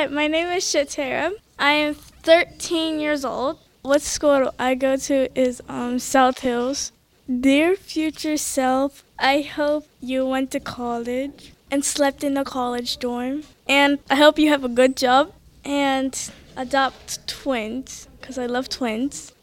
Hi, my name is Shattera. I am 13 years old. What school I go to is um, South Hills. Dear future self, I hope you went to college and slept in a college dorm. And I hope you have a good job and adopt twins because I love twins.